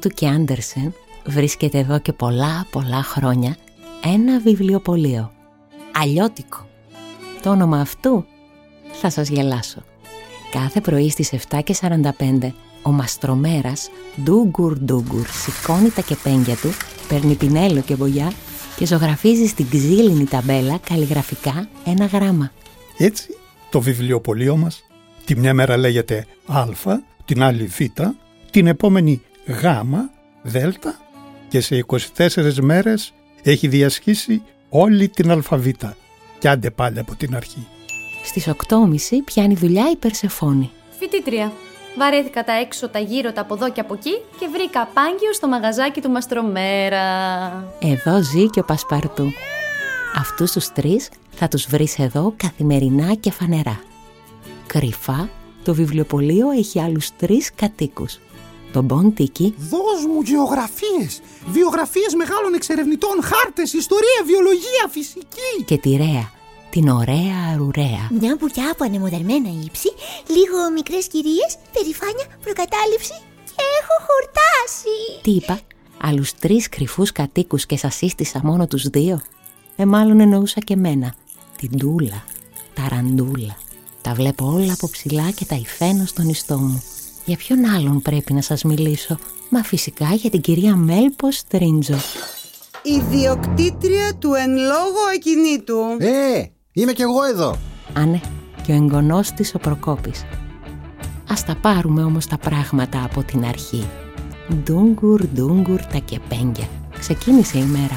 Γωνία Ηροδότου και Άντερσεν βρίσκεται εδώ και πολλά πολλά χρόνια ένα βιβλιοπωλείο. Αλλιώτικο. Το όνομα αυτού θα σας γελάσω. Κάθε πρωί στις 7.45 ο μαστρομέρας ντούγκουρ ντούγκουρ σηκώνει τα κεπέγγια του, παίρνει πινέλο και βογιά και ζωγραφίζει στην ξύλινη ταμπέλα καλλιγραφικά ένα γράμμα. Έτσι το βιβλιοπωλείο μας τη μια μέρα λέγεται Α, την άλλη Β την επόμενη γάμα, δέλτα και σε 24 μέρες έχει διασχίσει όλη την αλφαβήτα και άντε πάλι από την αρχή. Στις 8.30 πιάνει δουλειά η Περσεφόνη. Φοιτήτρια. Βαρέθηκα τα έξω, τα γύρω, τα από εδώ και από εκεί και βρήκα πάγιο στο μαγαζάκι του Μαστρομέρα. Εδώ ζει και ο Πασπαρτού. Αυτούς τους τρεις θα τους βρεις εδώ καθημερινά και φανερά. Κρυφά, το βιβλιοπωλείο έχει άλλους τρεις κατοίκους τον Μποντίκη. Δώσ' μου γεωγραφίες, βιογραφίες μεγάλων εξερευνητών, χάρτες, ιστορία, βιολογία, φυσική. Και τη Ρέα, την ωραία αρουραία. Μια μπουκιά από ανεμοδερμένα ύψη, λίγο μικρές κυρίες, περηφάνεια, προκατάληψη και έχω χορτάσει. Τι είπα, άλλους τρεις κρυφούς κατοίκους και σας σύστησα μόνο τους δύο; Ε, μάλλον εννοούσα και μένα. Την Τούλα, τα Ραντούλα. Τα βλέπω όλα από ψηλά και τα υφαίνω στον ιστό μου. Για ποιον άλλον πρέπει να σας μιλήσω; Μα φυσικά για την κυρία Μέλπο Στρίντζο Ιδιοκτήτρια του εν λόγω ακινήτου. Ε, είμαι κι εγώ εδώ. Άνε, και ο εγγονός της ο Προκόπης. Ας τα πάρουμε όμως τα πράγματα από την αρχή. Ντούγκουρ, ντούγκουρ τα κεπέγγια. Ξεκίνησε η μέρα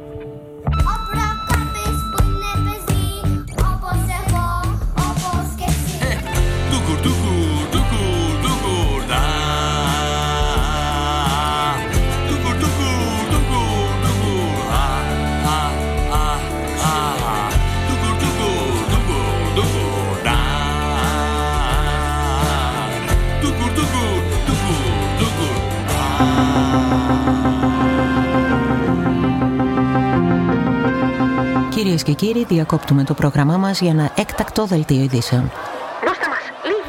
κύριοι, διακόπτουμε το πρόγραμμά μας για ένα έκτακτο δελτίο ειδήσεων.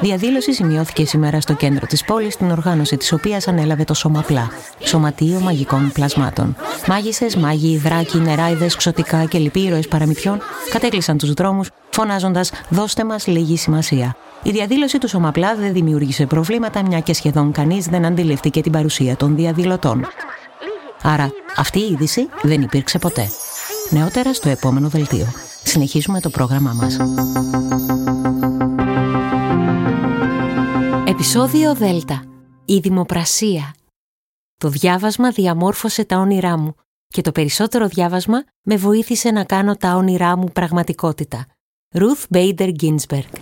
Διαδήλωση σημειώθηκε σήμερα στο κέντρο της πόλης, την οργάνωση της οποίας ανέλαβε το Σωμαπλά, Σωματείο Μαγικών Πλασμάτων. Μάγισσες, μάγοι, δράκοι, νεράιδες, ξωτικά και λοιποί ήρωες παραμυθιών κατέκλυσαν τους δρόμους, φωνάζοντας Δώστε μας λίγη σημασία. Η διαδήλωση του Σωμαπλά δεν δημιούργησε προβλήματα, μια και σχεδόν κανείς δεν αντιληφθήκε την παρουσία των διαδηλωτών. Άρα, αυτή η είδηση δεν υπήρξε ποτέ. Νεότερα στο επόμενο δελτίο. Συνεχίζουμε το πρόγραμμά μας. Επισόδιο Δέλτα. Η δημοπρασία. Το διάβασμα διαμόρφωσε τα όνειρά μου και το περισσότερο διάβασμα με βοήθησε να κάνω τα όνειρά μου πραγματικότητα. Ruth Bader Ginsburg.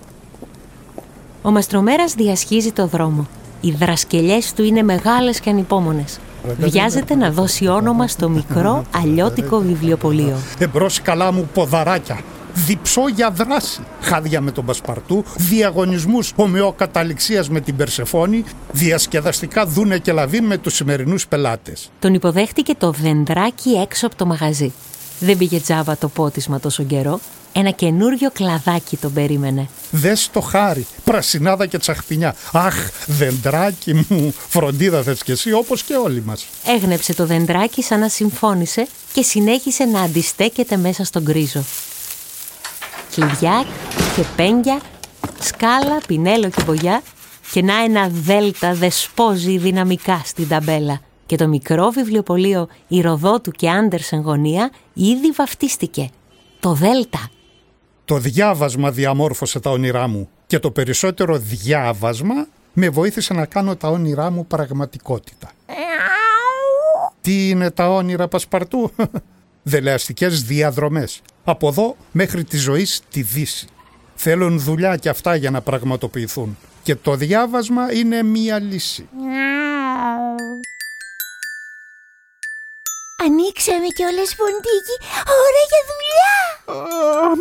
Ο μαστρομέρας διασχίζει το δρόμο. Οι δρασκελιές του είναι μεγάλες και ανυπόμονες. Βιάζεται να δώσει όνομα στο μικρό αλλιώτικο βιβλιοπωλείο. Εμπρός καλά μου ποδαράκια. διψώ για δράση. Χάδια με τον Πασπαρτού, διαγωνισμούς ομοιοκαταληξίας με την Περσεφόνη, διασκεδαστικά δούνε και λαβίν με τους σημερινούς πελάτες. Τον υποδέχτηκε το δεντράκι έξω από το μαγαζί. Δεν πήγε τζάβα το πότισμα τόσο καιρό. Ένα καινούριο κλαδάκι τον περίμενε. Δες το χάρι, πρασινάδα και τσαχπινιά. Αχ, δεντράκι μου, φροντίδα θες κι εσύ όπως και όλοι μας. Έγνεψε το δεντράκι σαν να συμφώνησε και συνέχισε να αντιστέκεται μέσα στον γκρίζο. Κλειδιά και πέγγια, σκάλα, πινέλο και μπογιά και να ένα δέλτα δεσπόζει δυναμικά στην ταμπέλα και το μικρό βιβλιοπωλείο Ηροδότου και Άντερσεν γωνία ήδη βαφτίστηκε. Το Δέλτα. Το διάβασμα διαμόρφωσε τα όνειρά μου και το περισσότερο διάβασμα με βοήθησε να κάνω τα όνειρά μου πραγματικότητα. Τι είναι τα όνειρα Πασπαρτού; Δελεαστικές διαδρομές. Από εδώ μέχρι τη ζωή στη Δύση. Θέλουν δουλειά και αυτά για να πραγματοποιηθούν. Και το διάβασμα είναι μία λύση. Ανοίξαμε κιόλας ποντίκι. Ώρα για δουλειά.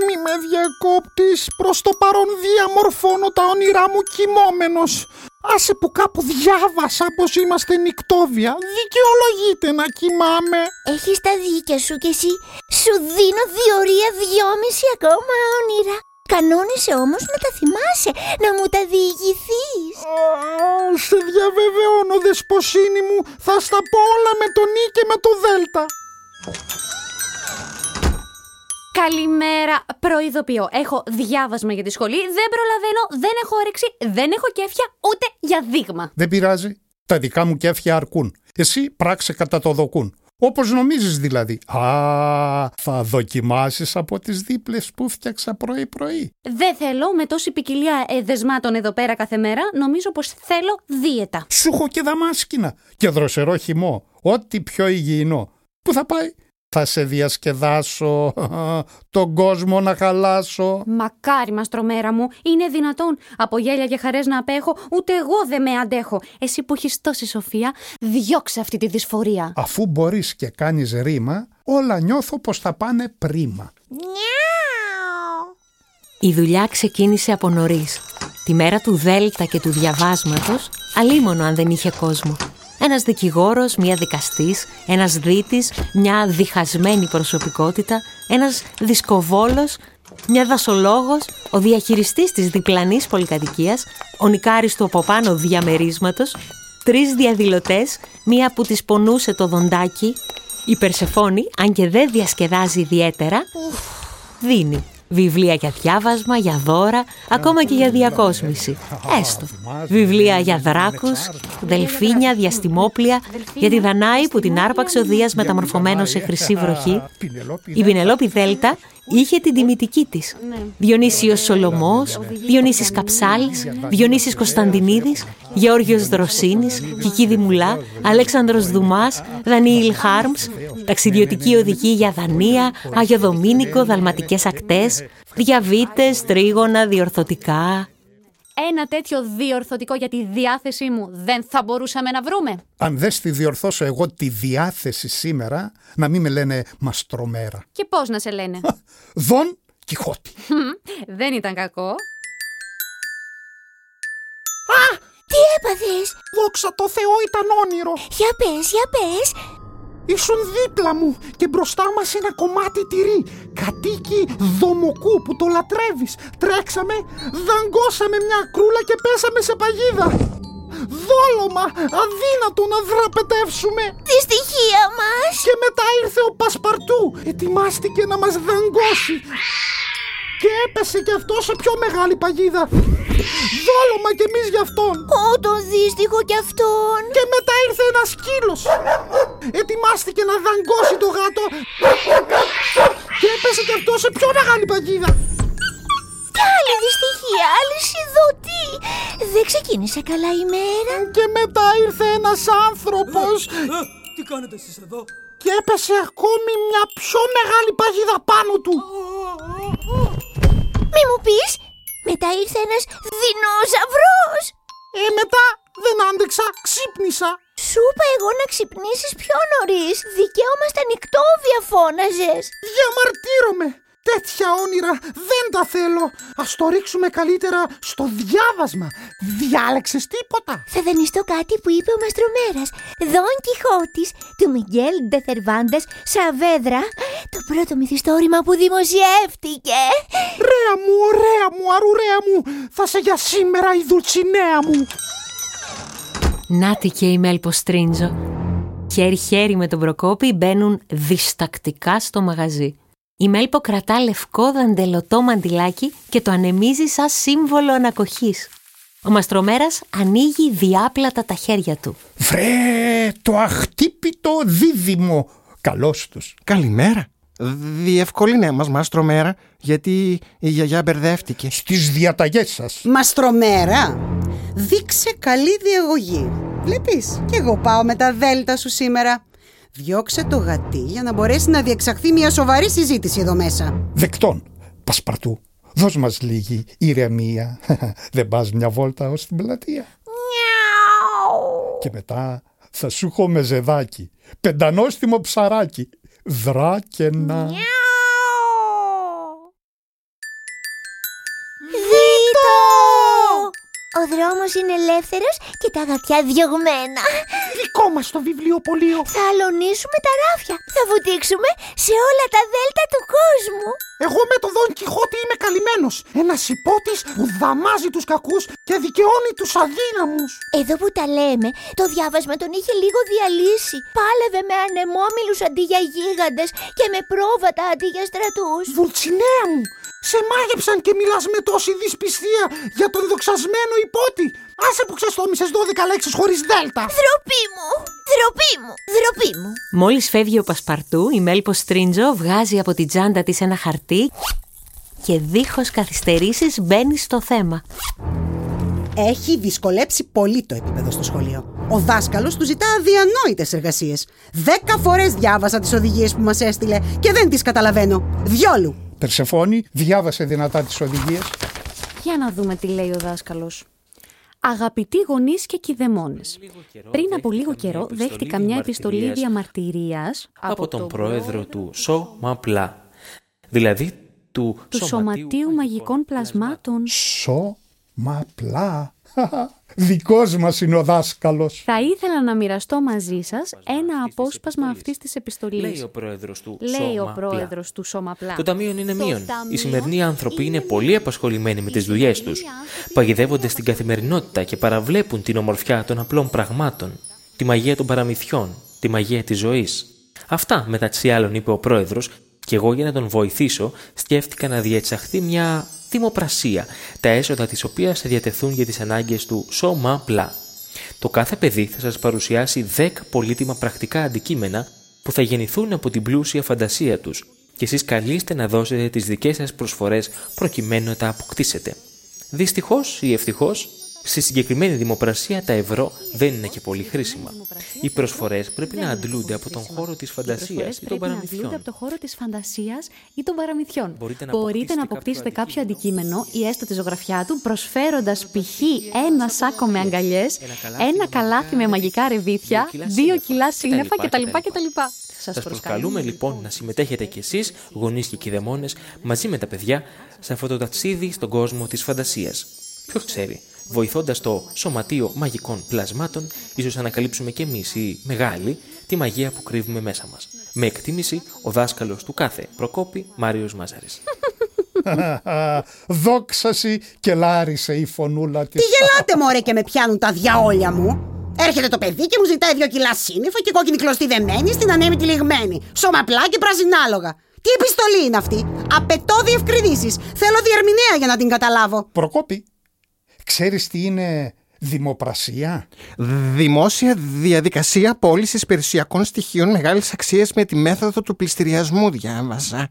Μη με διακόπτεις. Προς το παρόν διαμορφώνω τα όνειρά μου κοιμόμενος. Άσε που κάπου διάβασα πως είμαστε νικτόβια. Δικαιολογείται να κοιμάμαι. Έχεις τα δίκια σου κι εσύ. Σου δίνω διορία δυόμιση ακόμα όνειρα. Κανόνισε όμως να τα θυμάσαι, να μου τα διηγηθείς. σε διαβεβαιώνω δεσποσίνη μου, θα στα πω όλα με το νι και με το δέλτα. Καλημέρα. Προειδοποιώ. Έχω διάβασμα για τη σχολή. Δεν προλαβαίνω, δεν έχω όρεξη, δεν έχω κέφια ούτε για δείγμα. Δεν πειράζει. Τα δικά μου κέφια αρκούν. Εσύ πράξε κατά το δοκούν. Όπως νομίζεις δηλαδή. Α, θα δοκιμάσεις από τις δίπλες που φτιάξα πρωί-πρωί. Δεν θέλω με τόση ποικιλία ε, δεσμάτων εδώ πέρα κάθε μέρα. Νομίζω πως θέλω δίαιτα. Σου έχω και δαμάσκηνα και δροσερό χυμό. Ό,τι πιο υγιεινό. Πού θα πάει; Θα σε διασκεδάσω, τον κόσμο να χαλάσω. Μακάρι μαστρομέρα μου, είναι δυνατόν από γέλια και χαρές να απέχω, ούτε εγώ δεν με αντέχω. Εσύ που έχεις τόση σοφία, διώξε αυτή τη δυσφορία. Αφού μπορείς και κάνεις ρήμα, όλα νιώθω πως θα πάνε πρίμα. Η δουλειά ξεκίνησε από νωρίς. Τη μέρα του Δέλτα και του διαβάσματος, αλίμονο αν δεν είχε κόσμο. Ένας δικηγόρος, μια δικαστής, ένας δίτης, μια διχασμένη προσωπικότητα, ένας δισκοβόλος, μια δασολόγος, ο διαχειριστής της διπλανής πολυκατοικίας, ο νικάρης του από πάνω διαμερίσματος, τρεις διαδηλωτές, μία που της πονούσε το δοντάκι, η Περσεφόνη, αν και δεν διασκεδάζει ιδιαίτερα, δίνει βιβλία για διάβασμα, για δώρα, ακόμα και για διακόσμηση. Έστω. Βιβλία για δράκους, δελφίνια, διαστημόπλια, για τη Δανάη που την άρπαξε ο Δίας μεταμορφωμένος σε χρυσή βροχή. Η Πινελόπη Δέλτα είχε την τιμητική της. Διονύσιος Σολομός, Διονύσης Καψάλης, Διονύσης Κωνσταντινίδης, Γεώργιος Δροσίνης, Κική Δημουλά, Αλέξανδρος Δουμάς, Δανίηλ Χάρμς, ταξιδιωτική οδηγή για Δανία, Άγιο Δομήνικο, Δαλματικές ακτές, διαβήτες, τρίγωνα, διορθωτικά. Ένα τέτοιο διορθωτικό για τη διάθεσή μου δεν θα μπορούσαμε να βρούμε. Αν δεν στη διορθώσω εγώ τη διάθεση σήμερα, να μην με λένε μαστρομέρα. Και πώς να σε λένε; Δον Κιχώτη. δεν ήταν κακό. Α! Τι έπαθες; Δόξα το Θεό ήταν όνειρο. Για πες, για πες. Ήσουν δίπλα μου και μπροστά μας ένα κομμάτι τυρί. Κατοίκι δομοκού που το λατρεύεις. Τρέξαμε, δαγκώσαμε μια κρούλα και πέσαμε σε παγίδα. Δόλωμα, αδύνατο να δραπετεύσουμε. Τη στοιχεία μας. Και μετά ήρθε ο Πασπαρτού. Ετοιμάστηκε να μας δαγκώσει. Και έπεσε κι αυτό σε πιο μεγάλη παγίδα. Δόλωμα κι εμείς γι' αυτόν. Ω, το δύστιχο κι αυτόν. Και μετά ήρθε ένας σκύλος. Ετοιμάστηκε να δαγκώσει το γάτο. Και έπεσε κι αυτός σε πιο μεγάλη παγίδα. Κι άλλη δυστυχία, άλλη σιδωτή. Δεν ξεκίνησε καλά η μέρα. Και μετά ήρθε ένας άνθρωπος. Ε, τι κάνετε εσείς εδώ; Και έπεσε ακόμη μια πιο μεγάλη παγίδα πάνω του. Μη μου πεις, μετά ήρθε ένας δεινόσαυρος. Ε, μετά δεν άντεξα, ξύπνησα. Σου είπα εγώ να ξυπνήσεις πιο νωρίς. Δικαίωμα στα νυχτόβια φώναζες. Διαμαρτύρομαι. Τέτοια όνειρα δεν τα θέλω. Ας το ρίξουμε καλύτερα στο διάβασμα. Διάλεξες τίποτα. Θα δανειστώ κάτι που είπε ο Μαστρομέρας. Δον Κιχώτης του Μιγγέλ Ντεθερβάντες Σαβέδρα. Το πρώτο μυθιστόρημα που δημοσιεύτηκε. Ρέα μου, ωραία μου, αρουρέα μου. Θα σε για σήμερα η δουλτσινέα μου. Νάτι και η Μέλπο Στρίντζο. Χέρι-χέρι με τον Προκόπη μπαίνουν διστακτικά στο μαγαζί. Η Μέλπο κρατά λευκό δαντελωτό μαντιλάκι και το ανεμίζει σαν σύμβολο ανακοχής. Ο Μαστρομέρας ανοίγει διάπλατα τα χέρια του. Βρε, το αχτύπητο δίδυμο. Καλώς τους. Καλημέρα. Διευκολύνε μας, Μαστρομέρα, γιατί η γιαγιά μπερδεύτηκε. Στις διαταγές σας. Μαστρομέρα, δείξε καλή διαγωγή. Βλέπεις, κι εγώ πάω με τα δέλτα σου σήμερα. Διώξε το γατί για να μπορέσει να διεξαχθεί μια σοβαρή συζήτηση εδώ μέσα. Δεκτών. Πασπαρτού. Δώσ' μας λίγη ηρεμία. Δεν πας μια βόλτα ως την πλατεία. Και μετά θα σου έχω μεζεδάκι. Πεντανόστιμο ψαράκι. Δράκαινα. Ο δρόμος είναι ελεύθερος και τα αγαπιά διωγμένα. Δικό μας το βιβλιοπωλείο. Θα αλωνίσουμε τα ράφια. Θα βουτήξουμε σε όλα τα δέλτα του κόσμου. Εγώ με τον Δον Κιχώτη είμαι καλυμμένος. Ένας υπότης που δαμάζει τους κακούς και δικαιώνει τους αδύναμους. Εδώ που τα λέμε, το διάβασμα τον είχε λίγο διαλύσει. Πάλευε με ανεμόμυλους αντί για γίγαντες και με πρόβατα αντί για στρατούς. Δουλτσινέα μου, σε μάγεψαν και μιλάς με τόση δυσπιστία για τον δοξασμένο υπότη. Άσε που ξεστόμησες 12 λέξεις χωρίς δέλτα. Δροπή μου! Δροπή μου! Δροπή μου! Μόλις φεύγει ο Πασπαρτού, η Μέλπο Στρίντζο βγάζει από την τσάντα της ένα χαρτί και δίχως καθυστερήσεις μπαίνει στο θέμα. Έχει δυσκολέψει πολύ το επίπεδο στο σχολείο. Ο δάσκαλος του ζητά αδιανόητες εργασίες. Δέκα φορές διάβασα τις οδηγίες που μας έστειλε και δεν τις καταλαβαίνω. Διόλου. Περσεφόνη, διάβασε δυνατά τις οδηγίες. Για να δούμε τι λέει ο δάσκαλος. Αγαπητοί γονείς και κηδεμόνε. Πριν από λίγο καιρό δέχτηκα μια επιστολή διαμαρτυρίας από τον πρόεδρο του ΣΟΜΑΠΛΑ. Δηλαδή του, του Σωματείου Μαγικών Πλασμάτων. Σωμαπλά. Δικός μας είναι ο δάσκαλος. Θα ήθελα να μοιραστώ μαζί σας ένα απόσπασμα αυτής της επιστολής. Λέει ο πρόεδρος του Λέει ο Σώμα πρόεδρος του Σώμα Πλά. Το ταμείο είναι Το μείον. Οι ταμείο σημερινοί άνθρωποι είναι είναι πολύ μείον. απασχολημένοι με Οι τις δουλειές σημερινοί τους. άνθρωποι Παγιδεύονται στην καθημερινότητα και παραβλέπουν την ομορφιά των απλών πραγμάτων, τη μαγεία των παραμυθιών, τη μαγεία της ζωής. Αυτά μεταξύ άλλων είπε ο πρόεδρος και εγώ για να τον βοηθήσω σκέφτηκα να διεξαχθεί μια δημοπρασία, τα έσοδα της οποίας θα διατεθούν για τις ανάγκες του σώμα πλά. Το κάθε παιδί θα σας παρουσιάσει 10 πολύτιμα πρακτικά αντικείμενα που θα γεννηθούν από την πλούσια φαντασία τους και εσείς καλείστε να δώσετε τις δικές σας προσφορές προκειμένου να τα αποκτήσετε. Δυστυχώς ή ευτυχώς, στη συγκεκριμένη δημοπρασία τα ευρώ δεν είναι και πολύ χρήσιμα. Οι προσφορές πρέπει να αντλούνται από τον χώρο της Οι προσφορές φαντασίας ή των πρέπει να αντλούνται παραμυθιών. από το χώρο της φαντασίας ή των παραμυθιών. Μπορείτε να Μπορείτε να αποκτήσετε αποκτήσετε κάποιο αντικείμενο ή έστω τη ζωγραφιά του προσφέροντας π.χ. ένα σάκο με αγκαλιές, ένα καλάθι με μαγικά ρεβίθια, δύο κιλά σύννεφα κτλ. κτλ. Σας προσκαλούμε λοιπόν να συμμετέχετε κι εσείς, γονείς και κηδεμόνες, μαζί με τα παιδιά, σε αυτό το ταξίδι στον κόσμο της φαντασίας. Ποιος ξέρει, βοηθώντας το Σωματείο Μαγικών Πλασμάτων, ίσως ανακαλύψουμε κι εμείς οι μεγάλοι τη μαγεία που κρύβουμε μέσα μας. Με εκτίμηση, ο δάσκαλος του κάθε Προκόπη, Μάριος Μάζαρης. Δόξαση και λάρισε η φωνούλα της. Τι γελάτε μωρέ και με πιάνουν τα διαόλια μου; Έρχεται το παιδί και μου ζητάει δύο κιλά σύννεφα και κόκκινη κλωστή δεμένη στην ανέμητη λιγμένη. Σώμα και πρασινάλογα. Τι επιστολή είναι αυτή; Απαιτώ διευκρινήσεις. Θέλω διερμηνέα για να την καταλάβω. Προκόπη, ξέρεις τι είναι δημοπρασία; Δημόσια διαδικασία πώλησης περιουσιακών στοιχείων μεγάλης αξίας με τη μέθοδο του πληστηριασμού, διάβαζα.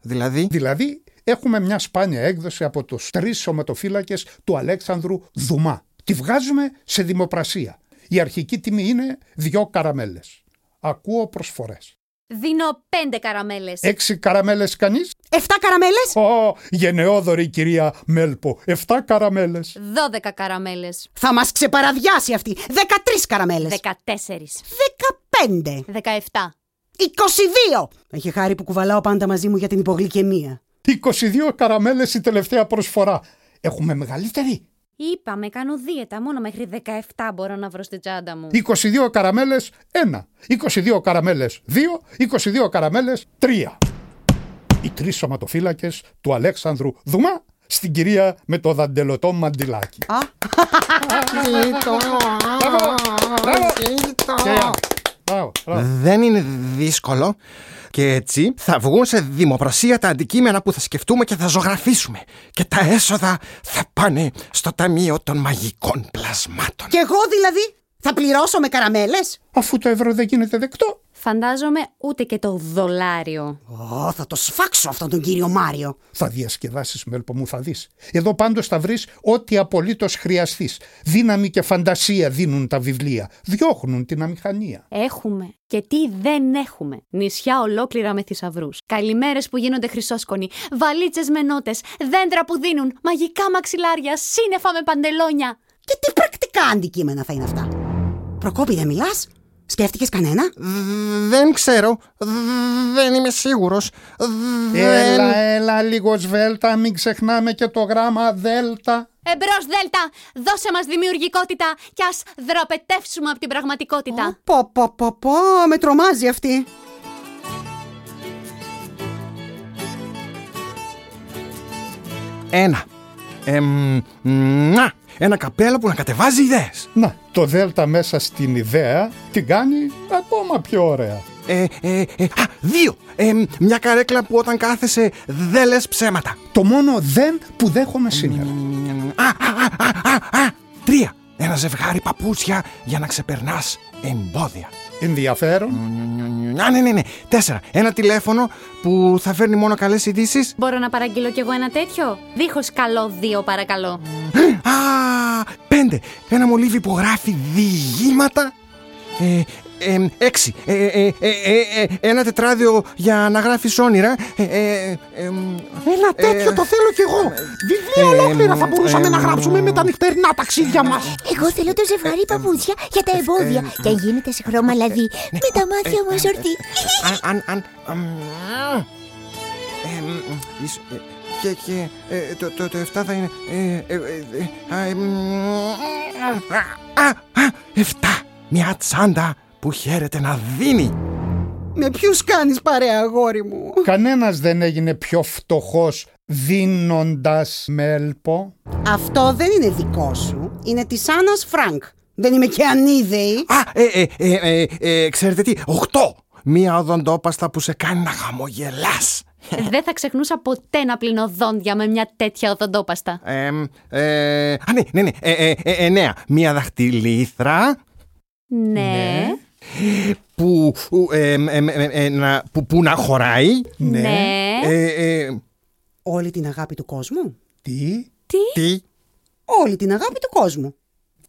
Δηλαδή; Δηλαδή, έχουμε μια σπάνια έκδοση από τους τρεις σωματοφύλακες του Αλέξανδρου Δουμά. Τη βγάζουμε σε δημοπρασία. Η αρχική τιμή είναι δυο καραμέλες. Ακούω προσφορές. Δίνω πέντε καραμέλες. Έξι καραμέλες κανείς; Εφτά καραμέλες; Ω, γενναιόδορη κυρία Μέλπο. Εφτά καραμέλες. Δώδεκα καραμέλες. Θα μας ξεπαραδιάσει αυτή. Δεκατρεις καραμέλες. Δεκατέσσερις. Δεκαπέντε. Δεκαεφτά. 22! Έχει χάρη που κουβαλάω πάντα μαζί μου για την υπογλυκαιμία. 22 καραμέλες η τελευταία προσφορά. Έχουμε μεγαλύτερη; Είπαμε, κάνω δίαιτα. Μόνο μέχρι 17 μπορώ να βρω στη τσάντα μου. 22 καραμέλες 1. 22 καραμέλες 2. 22 καραμέλες 3. Οι τρεις σωματοφύλακες του Αλέξανδρου Δουμά στην κυρία με το δαντελωτό μαντιλάκι. Δεν είναι δύσκολο. Και έτσι θα βγουν σε δημοπρασία τα αντικείμενα που θα σκεφτούμε και θα ζωγραφίσουμε. Και τα έσοδα θα πάνε στο Ταμείο των Μαγικών Πλασμάτων. Και εγώ δηλαδή θα πληρώσω με καραμέλες; Αφού το ευρώ δεν γίνεται δεκτό. Φαντάζομαι ούτε και το δολάριο. Ω, θα το σφάξω αυτόν τον κύριο Μάριο. Θα διασκεδάσεις, Μέλπο μου, θα δεις. Εδώ πάντως θα βρεις ό,τι απολύτως χρειαστείς. Δύναμη και φαντασία δίνουν τα βιβλία. Διώχνουν την αμηχανία. Έχουμε. Και τι δεν έχουμε. Νησιά ολόκληρα με θησαυρού. Καλημέρες που γίνονται χρυσόσκονοι. Βαλίτσες με νότες. Δέντρα που δίνουν. Μαγικά μαξιλάρια. Σύννεφα με παντελόνια. Και τι πρακτικά αντικείμενα θα είναι αυτά. Προκόπη, δεν μιλάς; Σκέφτηκες κανένα; Δεν ξέρω. Δεν είμαι σίγουρος. Έλα, έλα, λίγο σβέλτα. Μην ξεχνάμε και το γράμμα δέλτα. Εμπρός, Δέλτα! Δώσε μας δημιουργικότητα και ας δραπετεύσουμε από την πραγματικότητα. Πω, πω, πω, πω, με τρομάζει αυτή. Ένα. Εμ, να, ένα καπέλο που να κατεβάζει ιδέες. Να, το δέλτα μέσα στην ιδέα την κάνει ακόμα πιο ωραία. Ε, ε, ε, α, δύο. Ε, μια καρέκλα που όταν κάθεσαι δεν λες ψέματα. Το μόνο δεν που δέχομαι σήμερα. Α, α, α, α, α, α. Τρία. Ένα ζευγάρι παπούτσια για να ξεπερνάς εμπόδια. Ενδιαφέρον. Α, ναι, ναι, ναι. Τέσσερα. Ένα τηλέφωνο που θα φέρνει μόνο καλές ειδήσεις. Μπορώ να παραγγείλω κι εγώ ένα τέτοιο; Δίχως καλό δύο, παρακαλώ. Α, πέντε. Ένα μολύβι που γράφει διηγήματα. Ε, ε, έξι. Ε, ε, ε, ε, ε, ένα τετράδιο για να γράφεις όνειρα. Ε, ε, ε, Ένα τέτοιο το θέλω κι εγώ. Βιβλία ε, ολόκληρα θα μπορούσαμε ε, να γράψουμε με τα νυχτερινά ταξίδια μα. Εγώ θέλω το ζευγάρι παπούτσια για τα εμπόδια. Και αν γίνεται σε χρώμα λαδί, με τα μάτια μου αζορτή. αν, αν, αν, αμ, ε, μ, ίσ- ε, και, και ε, το, το, το 7 θα είναι ε, ε, ε, ε, α, ε, μ, α, α, α, 7 μια τσάντα που χαίρεται να δίνει Με ποιους κάνεις παρέα, αγόρι μου; Κανένας δεν έγινε πιο φτωχός δίνοντας μέλπο. Αυτό δεν είναι δικό σου. Είναι της Άννας Φρανκ. Δεν είμαι και ανίδεη. Α, ε, ε, ε, ε, ε, ξέρετε τι, 8 μια οδοντόπαστα που σε κάνει να χαμογελάς Δεν θα ξεχνούσα ποτέ να πλύνω δόντια με μια τέτοια οδοντόπαστα. ε, ε, Α, ναι, ναι, ναι, ε, ε, ε, εννέα. Μια δαχτυλίθρα Ναι. που, που, ε, ε, ε, ε, να, που, που να χωράει. Ναι. Ε, ε, Όλη την αγάπη του κόσμου. Τι, τι, Όλη την αγάπη του κόσμου.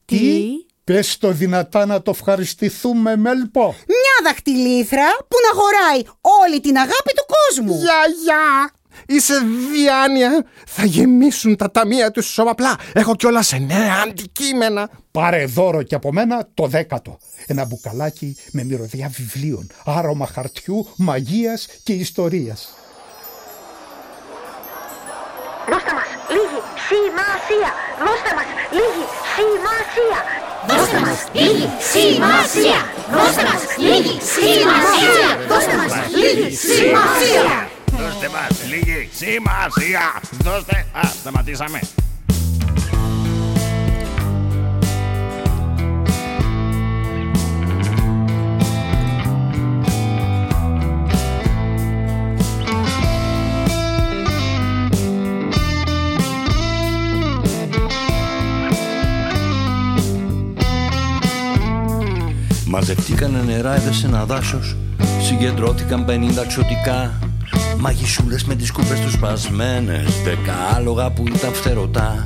Τι; Πες το δυνατά να το ευχαριστηθούμε μέλπο. Μια δαχτυλίθρα που να χωράει όλη την αγάπη του κόσμου. Γιαγιά! Είσαι διάνοια! Θα γεμίσουν τα ταμεία τους σώμαπλά. Έχω κιόλα σε νέα αντικείμενα. Πάρε δώρο και από μένα το δέκατο. Ένα μπουκαλάκι με μυρωδιά βιβλίων, άρωμα χαρτιού, μαγείας και ιστορίας. Δώστε μας λίγη σημασία. Δώστε μας λίγη σημασία. Δώστε μας λίγη σημασία! Δώστε μας λίγη σημασία! Δώστε μας λίγη σημασία! Δώστε μας λίγη σημασία. Δώστε... Α, σταματήσαμε. Μαζευτήκανε νερά σε ένα δάσος Συγκεντρώθηκαν 50 ξωτικά Μαγισούλες με τις κούπες τους σπασμένες Δέκα άλογα που ήταν φτερωτά.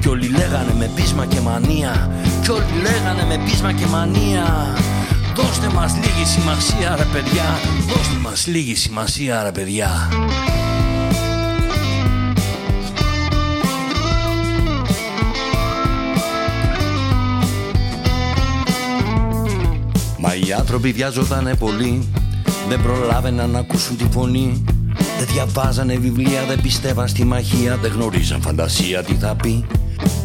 Κι όλοι λέγανε με πείσμα και μανία Κι όλοι λέγανε με πείσμα και μανία. Δώστε μας λίγη σημασία ρε παιδιά Δώστε μας λίγη σημασία ρε παιδιά οι άνθρωποι βιάζονταν πολύ Δεν προλάβαιναν να ακούσουν τη φωνή. Δεν διαβάζανε βιβλία, δεν πιστεύαν στη μαχία Δεν γνωρίζαν φαντασία τι θα πει.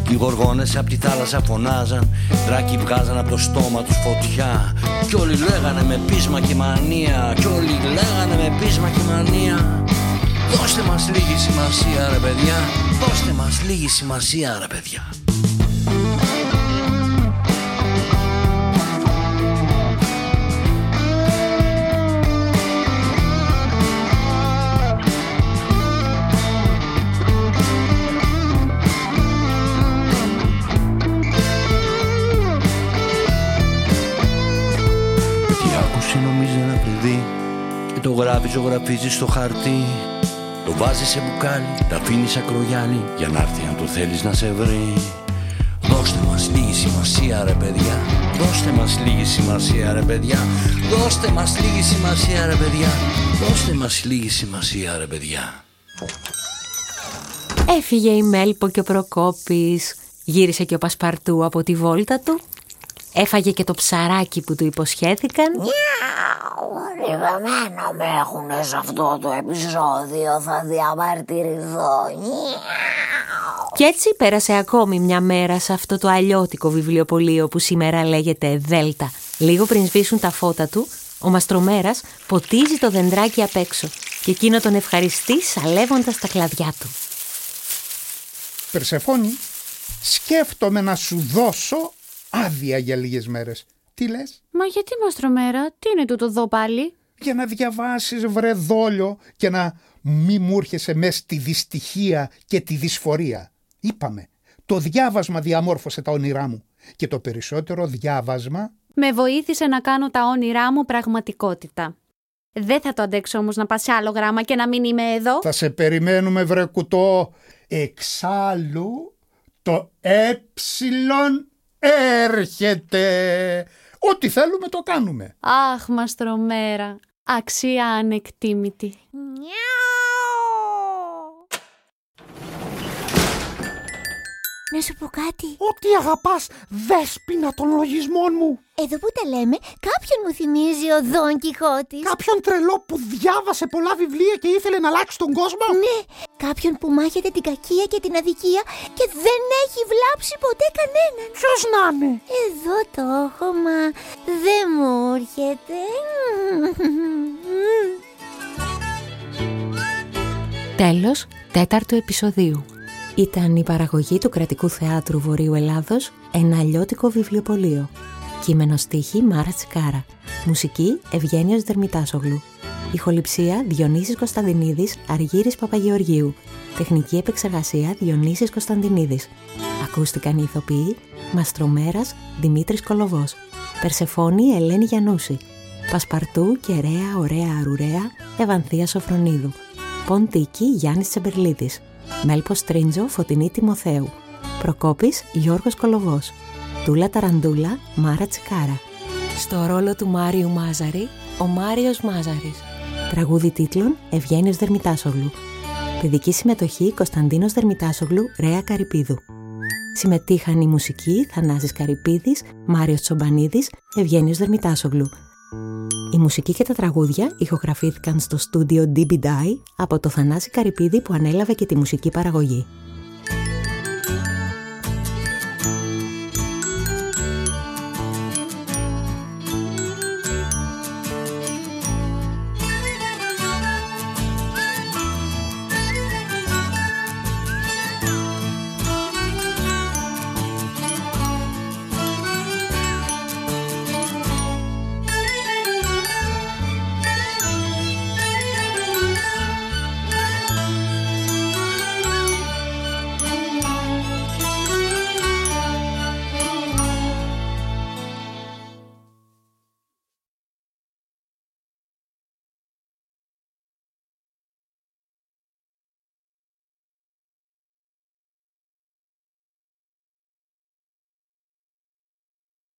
Οι γοργόνες απ' τη θάλασσα φωνάζαν Δράκοι βγάζαν από το στόμα τους φωτιά. Κι όλοι λέγανε με πείσμα και μανία Κι όλοι λέγανε με πείσμα και μανία. Δώστε μας λίγη σημασία ρε παιδιά Δώστε μας λίγη σημασία ρε παιδιά γράφει, ζωγραφίζεις στο χαρτί. Το βάζεις σε μπουκάλι, τα αφήνεις ακρογιάλι για να έρθει αν το θέλεις να σε βρει. Δώστε μας λίγη σημασία ρε παιδιά. Δώστε μας λίγη σημασία ρε παιδιά. Δώστε μας λίγη σημασία ρε παιδιά. Δώστε μας λίγη σημασία ρε παιδιά. Έφυγε η Μέλπο και ο Προκόπης. Γύρισε και ο Πασπαρτού από τη βόλτα του Έφαγε και το ψαράκι που του υποσχέθηκαν Λυπημένο με έχουν σε αυτό το επεισόδιο Θα διαμαρτυρηθώ Κι έτσι πέρασε ακόμη μια μέρα σε αυτό το αλλιώτικο βιβλιοπωλείο που σήμερα λέγεται Δέλτα. Λίγο πριν σβήσουν τα φώτα του, ο Μαστρομέρας ποτίζει το δεντράκι απ' έξω και εκείνο τον ευχαριστεί σαλεύοντας τα κλαδιά του. Περσεφόνη, σκέφτομαι να σου δώσω άδεια για λίγες μέρες. Τι λες; Μα γιατί Μαστρομέρα, τι είναι τούτο εδώ πάλι; Για να διαβάσεις βρε δόλιο και να μη μου έρχεσαι μέσα στη δυστυχία και τη δυσφορία. Είπαμε, το διάβασμα διαμόρφωσε τα όνειρά μου και το περισσότερο διάβασμα... Με βοήθησε να κάνω τα όνειρά μου πραγματικότητα. Δεν θα το αντέξω όμως να πας σε άλλο γράμμα και να μην είμαι εδώ. Θα σε περιμένουμε βρε κουτό. Εξάλλου το έψιλον έρχεται. Ό,τι θέλουμε το κάνουμε. Αχ, μαστρομέρα. Αξία ανεκτήμητη. Να σου πω κάτι. Ό,τι αγαπάς, δέσποινα των λογισμών μου. Εδώ που τα λέμε, κάποιον μου θυμίζει ο Δον Κιχώτης. Κάποιον τρελό που διάβασε πολλά βιβλία και ήθελε να αλλάξει τον κόσμο. Ναι, κάποιον που μάχεται την κακία και την αδικία και δεν έχει βλάψει ποτέ κανέναν. Ποιος να είναι; Εδώ το έχω, μα δεν μου έρχεται. Τέλος τέταρτου επεισοδίου. Ήταν η παραγωγή του Κρατικού Θεάτρου Βορείου Ελλάδος ένα αλλιώτικο βιβλιοπωλείο. Κείμενο στίχη Μάρα Τσικάρα. Μουσική Ευγένιος Δερμητάσογλου. Ηχοληψία Διονύσης Κωνσταντινίδης, Αργύρης Παπαγεωργίου. Τεχνική επεξεργασία Διονύσης Κωνσταντινίδης. Ακούστηκαν οι ηθοποιοί Μαστρομέρας Δημήτρης Κολοβός. Περσεφόνη Ελένη Γιαννούση. Πασπαρτού και Ρέα Ωραία Αρουρέα Ευανθία Σοφρονίδου. Ποντίκη Γιάννης Τσεμπερλίτης. Μέλπο Τρίντζο Φωτεινή Τιμοθέου. Προκόπης Γιώργος Κολοβός. Τούλα Ταραντούλα Μάρα Τσικάρα. Στο ρόλο του Μάριου Μάζαρη, ο Μάριος Μάζαρης. Τραγούδι τίτλων Ευγένιος Δερμητάσογλου. Παιδική συμμετοχή Κωνσταντίνος Δερμητάσογλου, Ρέα Καρυπίδου. Συμμετείχαν η μουσική Θανάσης Καρυπίδης, Μάριος Τσομπανίδης, Ευγένιος Δερμητάσογλου. Η μουσική και τα τραγούδια ηχογραφήθηκαν στο στούντιο DB από το Θανάση Καρυπίδη που ανέλαβε και τη μουσική παραγωγή.